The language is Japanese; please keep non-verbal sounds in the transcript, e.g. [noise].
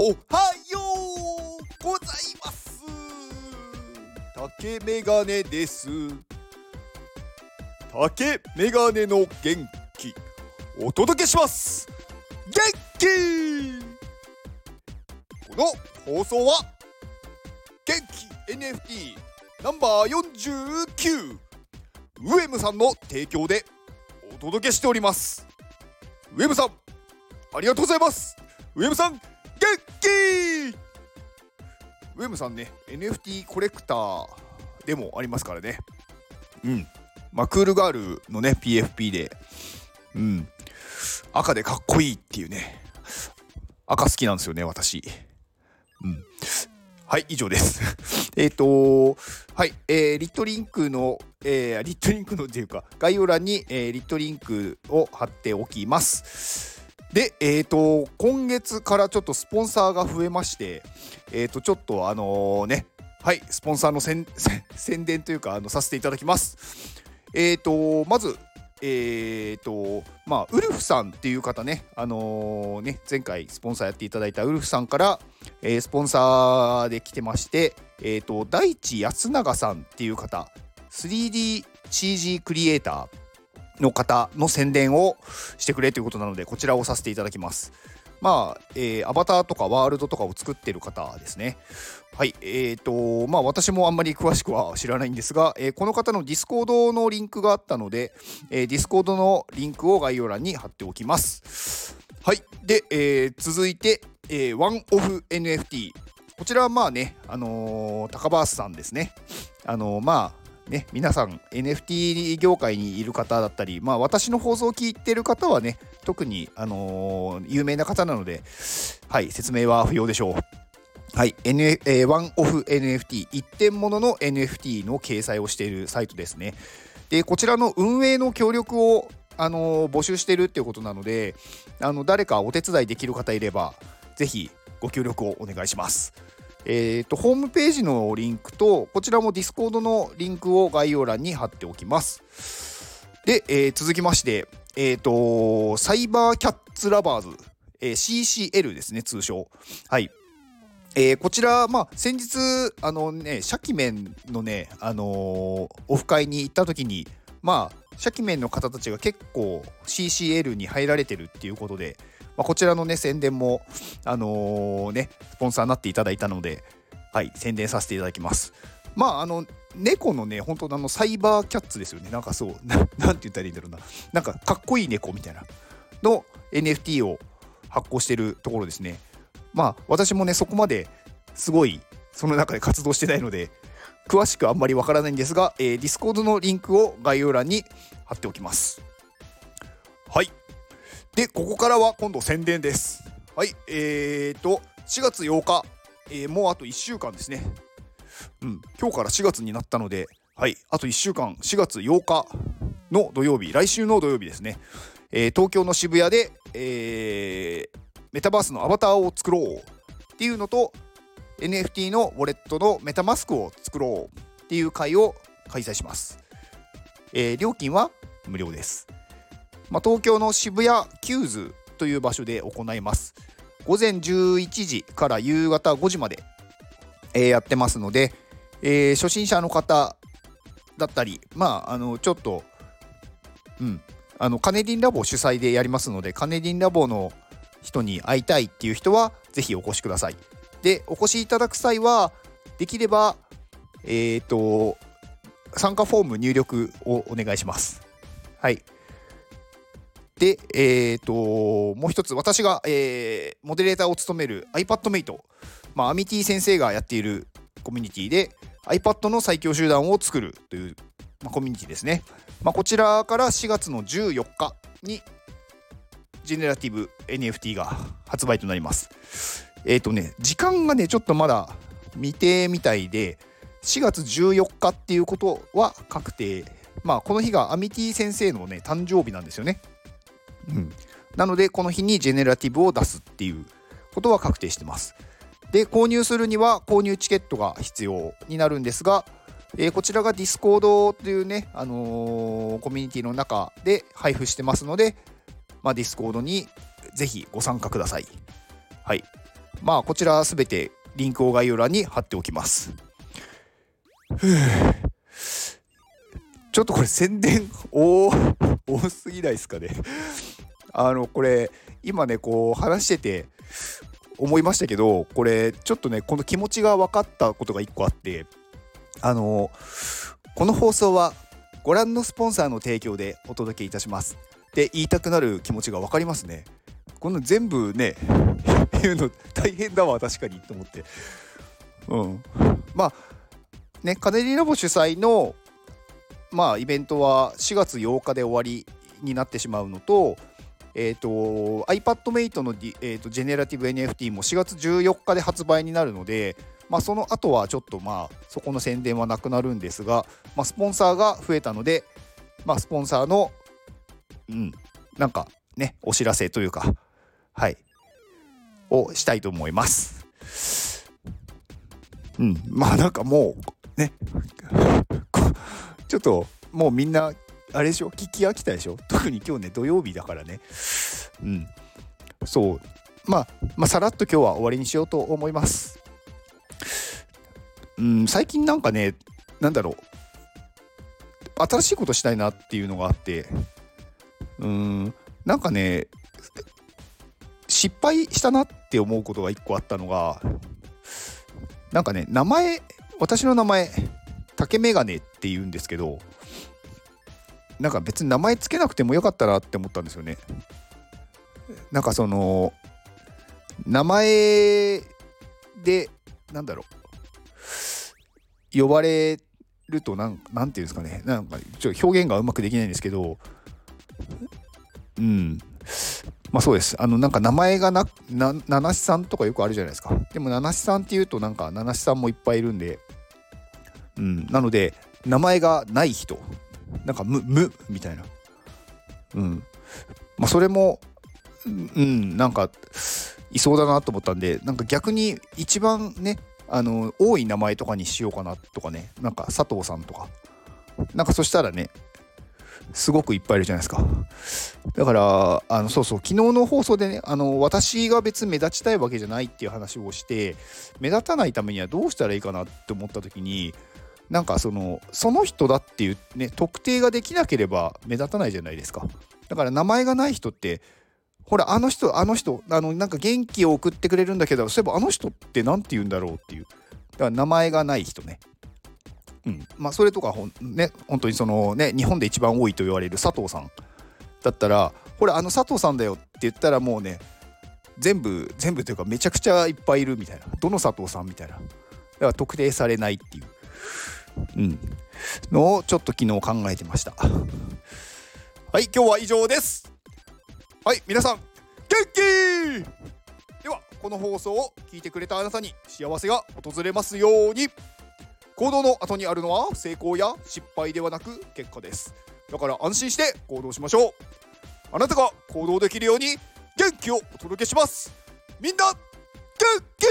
おはようございます。竹メガネです。竹メガネの元気。お届けします。元気。この放送は元気 NFT ナンバー49ウェムさんの提供でお届けしております。ウェムさんありがとうございます。ウェムさん元気ウェムさんね NFT コレクターでもありますからね。うん。まあクールガールのね PFP で。うん。赤でかっこいいっていうね。赤好きなんですよね私。うん。はい以上です。[laughs] えっとはいえー、リットリンクのえー、リットリンクのっていうか概要欄に、えー、リットリンクを貼っておきます。で、えっ、ー、と、今月からちょっとスポンサーが増えまして、えっ、ー、と、ちょっとあのね、はい、スポンサーの [laughs] 宣伝というか、あの、させていただきます。えっ、ー、と、まず、えっ、と、まあ、ウルフさんっていう方ね、あのね、前回スポンサーやっていただいたウルフさんから、えスポンサーで来てまして、えっ、と、大地安永さんっていう方、3DCG クリエイター、の方の宣伝をしてくれということなのでこちらをさせていただきます。まあ、えー、アバターとかワールドとかを作ってる方ですね。はい、えーと、まあ私もあんまり詳しくは知らないんですが、えー、この方の Discord のリンクがあったので、えー、 Discord のリンクを概要欄に貼っておきます。はい、で、えー、続いて、えー、ワンオフ NFT。こちらはまあね、あのー、高橋さんですね。あのー、まあ、ね、皆さん NFT 業界にいる方だったり、まあ、私の放送を聞いてる方はね特に、あのー、有名な方なので、はい、説明は不要でしょう。はい、N えー、ワンオフ NFT 一点物の NFT の掲載をしているサイトですね。でこちらの運営の協力をあのー、募集しているっていうことなのであの誰かお手伝いできる方いればぜひご協力をお願いします。えーと、ホームページのリンクとこちらも Discord のリンクを概要欄に貼っておきます。で、えー、続きまして、えーと、 Cyber Cats Lovers、えー、CCL ですね通称。はい。えー、こちら、まあ、先日、あのね、シャキメンのね、あのー、オフ会に行った時に、まあ、シャキメンの方たちが結構 CCL に入られてるっていうことで、まあ、こちらのね、宣伝も、あのー、ね、スポンサーになっていただいたので、はい、宣伝させていただきます。まあ、あの、猫のね、本当あの、サイバーキャッツですよね。なんかそう、な [laughs] なんて言ったらいいんだろうな。なんか、かっこいい猫みたいなの NFT を発行してるところですね。まあ、私もね、そこまですごい、その中で活動してないので、詳しくあんまりわからないんですが、えー、Discord のリンクを概要欄に貼っておきます。はい。で、ここからは今度宣伝です。はい、えーと、4月8日、えー、もうあと1週間ですね。うん、今日から4月になったので、はい、あと1週間、4月8日の土曜日、来週の土曜日ですね、えー、東京の渋谷で、えー、メタバースのアバターを作ろうっていうのと、NFT のウォレットの MetaMask を作ろうっていう会を開催します。えー、料金は無料です。まあ、東京の渋谷 QWS という場所で行います午前11時から夕方5時まで、えー、やってますので、えー、初心者の方だったりまああのちょっとうんあのカネディンラボ主催でやりますのでカネディンラボの人に会いたいっていう人はぜひお越しくださいでお越しいただく際はできればえっ、ー、と参加フォーム入力をお願いします。はい。で、えーと、もう一つ私が、えー、モデレーターを務める iPadMate、まあ、アミティ先生がやっているコミュニティで iPad の最強集団を作るという、まあ、コミュニティですね、まあ、こちらから4月の14日にジェネラティブ NFT が発売となります。えっ、ー、とね時間がねちょっとまだ未定みたいで4月14日っていうことは確定。まあこの日がアミティ先生のね誕生日なんですよね。うん、なのでこの日に generative を出すっていうことは確定してます。で購入するには購入チケットが必要になるんですが、えー、こちらが Discord というね、あのー、コミュニティの中で配布してますので、まあ、 Discord にぜひご参加ください。はいまあこちらすべてリンクを概要欄に貼っておきます。ちょっとこれ宣伝多多すぎないですかね。あのこれ今ねこう話してて思いましたけどこれちょっとねこの気持ちが分かったことが1個あってあのこの放送はご覧のスポンサーの提供でお届けいたします。って言いたくなる気持ちが分かりますね。この全部ね言うの大変だわ確かにと思って。うん。まあねカネリーラボ主催のまあイベントは4月8日で終わりになってしまうのとえーと、iPadMate の、えーと、ジェネラティブ NFT も4月14日で発売になるので、まあ、その後はちょっとまあそこの宣伝はなくなるんですが、まあ、スポンサーが増えたので、まあ、スポンサーの、うん、なんかね、お知らせというか、はい、をしたいと思います。うん、まあなんかもう、ね、[laughs] ちょっともうみんなあれでしょ？聞き飽きたでしょ？特に今日ね土曜日だからね。うん。そう。まあまあさらっと今日は終わりにしようと思います。うん。最近なんかねなんだろう。新しいことしたいなっていうのがあって。うん。なんかね失敗したなって思うことが一個あったのがなんかね名前私の名前竹メガネって言うんですけどなんか別に名前つけなくてもよかったなって思ったんですよね。なんかその名前でなんだろう呼ばれるとなんなんていうんですかねなんかちょっと表現がうまくできないんですけどうんまあそうです。あのなんか名前がなな七七さんとかよくあるじゃないですか。でも七七さんっていうとなんか七七さんもいっぱいいるんで。うん。なので名前がない人。なんか無無みたいな。うん。まあそれもうん。なんかいそうだなと思ったんでなんか逆に一番ねあの多い名前とかにしようかなとかね。なんか佐藤さんとか。なんかそしたらねすごくいっぱいいるじゃないですか。だからあのそうそう昨日の放送でねあの私が別に目立ちたいわけじゃないっていう話をして目立たないためにはどうしたらいいかなって思った時になんかそのその人だっていうね特定ができなければ目立たないじゃないですか。だから名前がない人ってほらあの人あの人あのなんか元気を送ってくれるんだけどそういえばあの人って何て言うんだろうっていう。だから名前がない人ね。うん。まあそれとかほんね本当にそのね日本で一番多いと言われる佐藤さんだったらほらあの佐藤さんだよって言ったらもうね全部全部というかめちゃくちゃいっぱいいるみたいな。どの佐藤さんみたいな。だから特定されないっていう。うん、のをちょっと昨日考えてました。はい今日は以上です。はい皆さん元気！ではこの放送を聞いてくれたあなたに幸せが訪れますように。行動の後にあるのは成功や失敗ではなく結果です。だから安心して行動しましょう。あなたが行動できるように元気をお届けします。みんな元気